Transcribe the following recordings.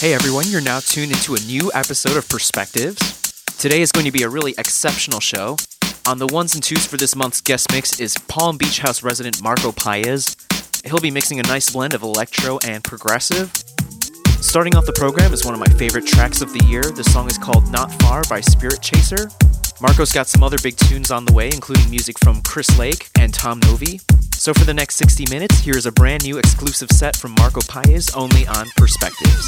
Hey everyone, you're now tuned into a new episode of Perspectives. Today is going to be a really exceptional show. On the ones and twos for this month's guest mix is Palm Beach House resident Marco Paez. He'll be mixing a nice blend of electro and progressive. Starting off the program is one of my favorite tracks of the year. The song is called Not Far by Spirit Chaser. Marco's got some other big tunes on the way, including music from Chris Lake and Tom Novy. So for the next 60 minutes, here's a brand new exclusive set from Marco Paez only on Perspectives.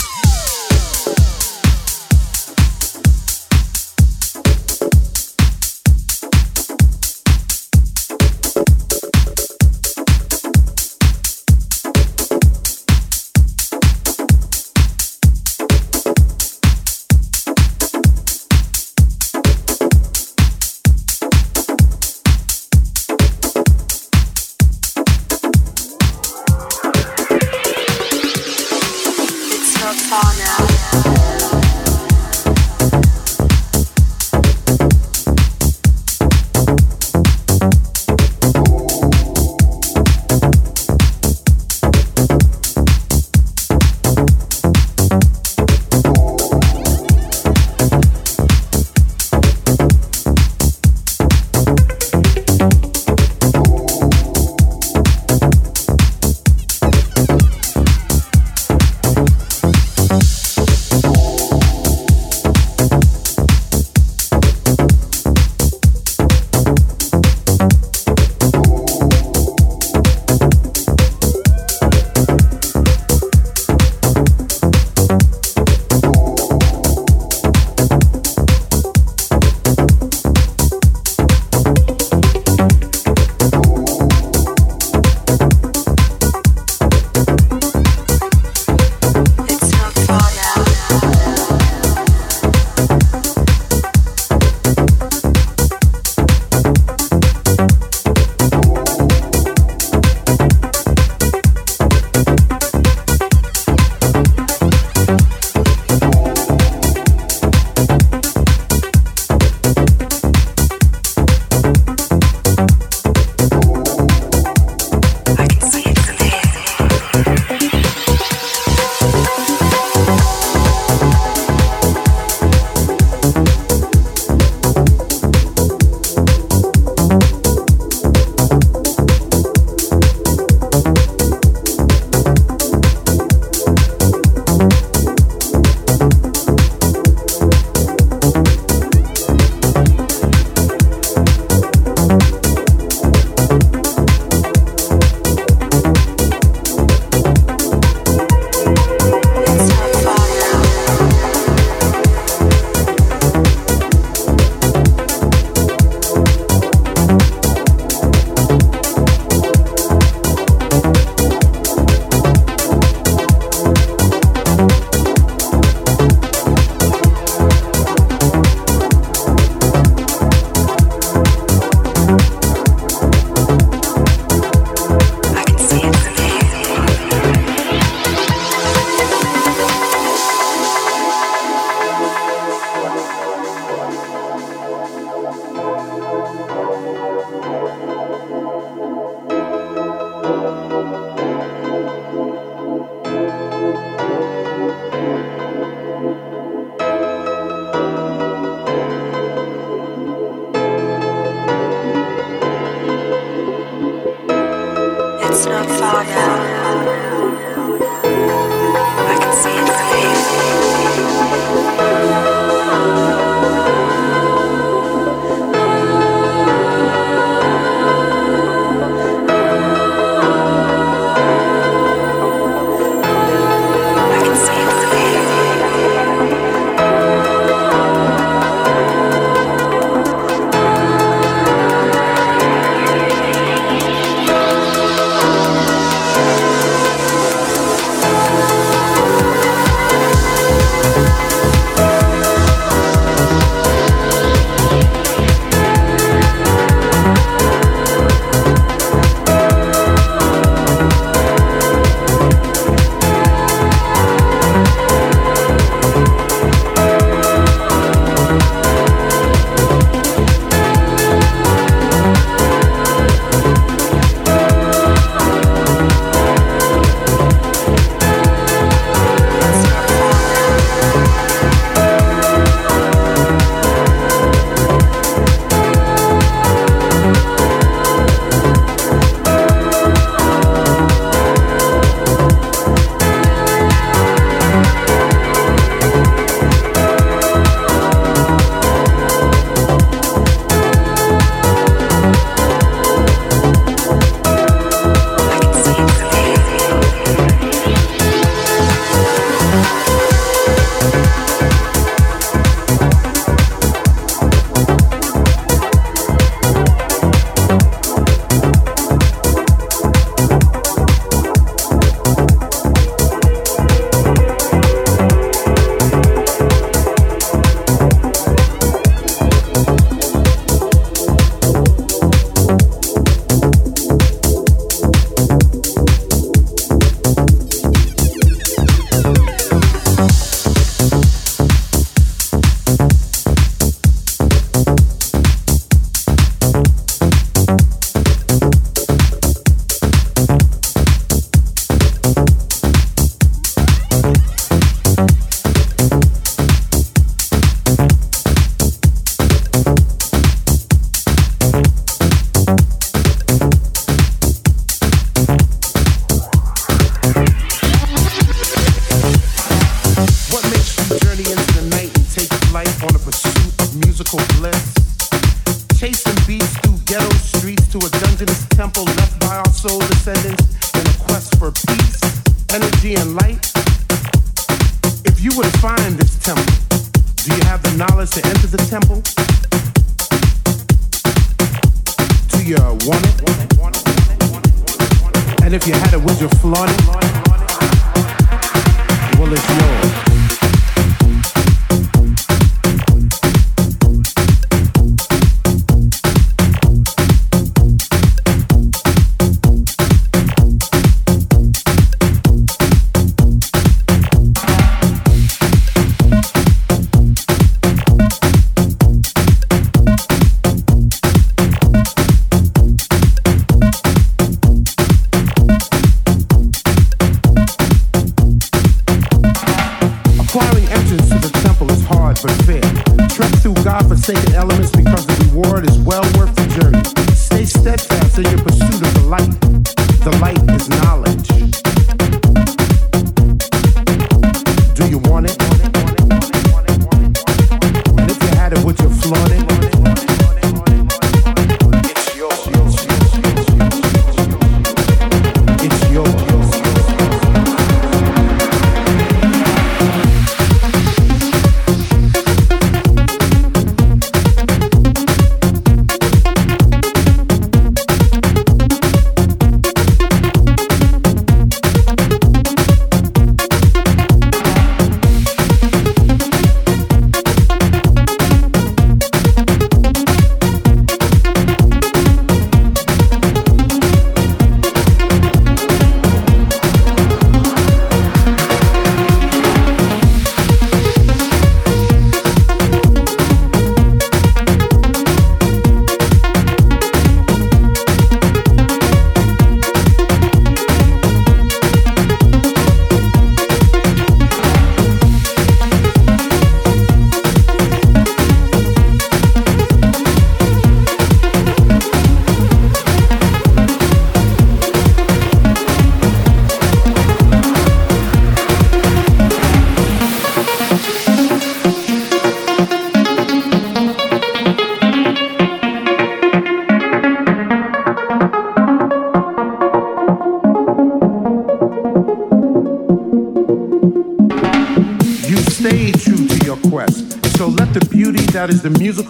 is the musical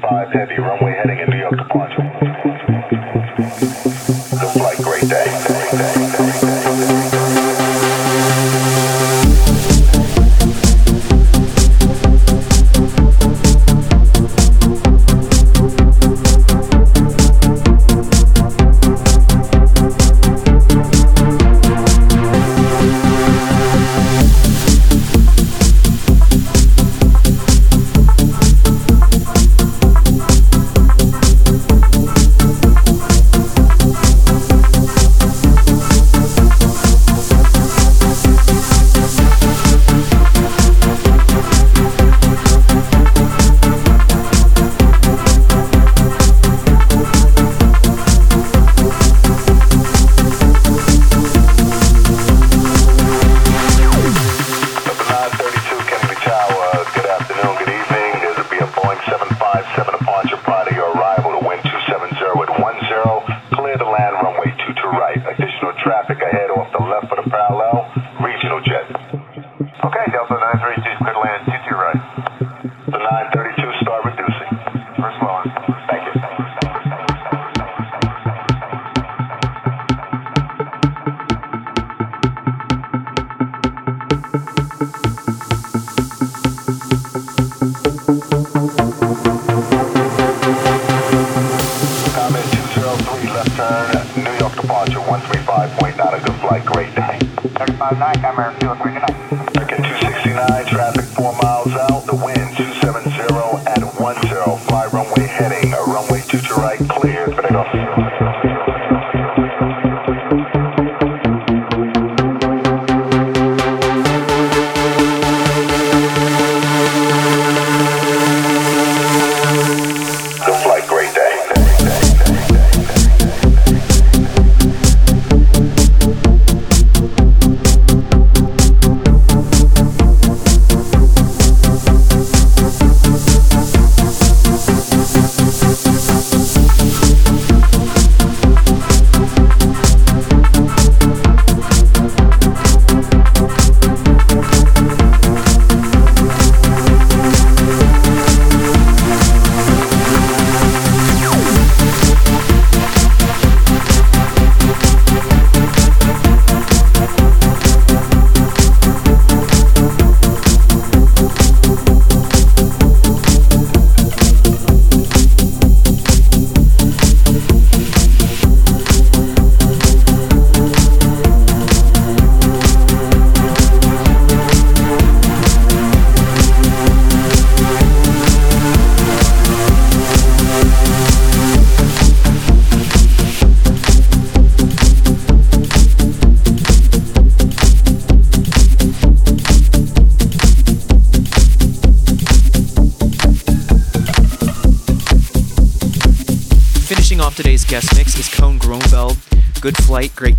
Runway to Toronto.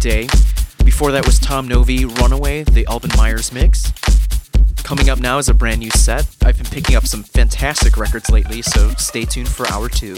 Day. Before that was Tom Novy, Runaway, the Alban Myers mix. Coming up now is a brand new set. I've been picking up some fantastic records lately, so stay tuned for hour two.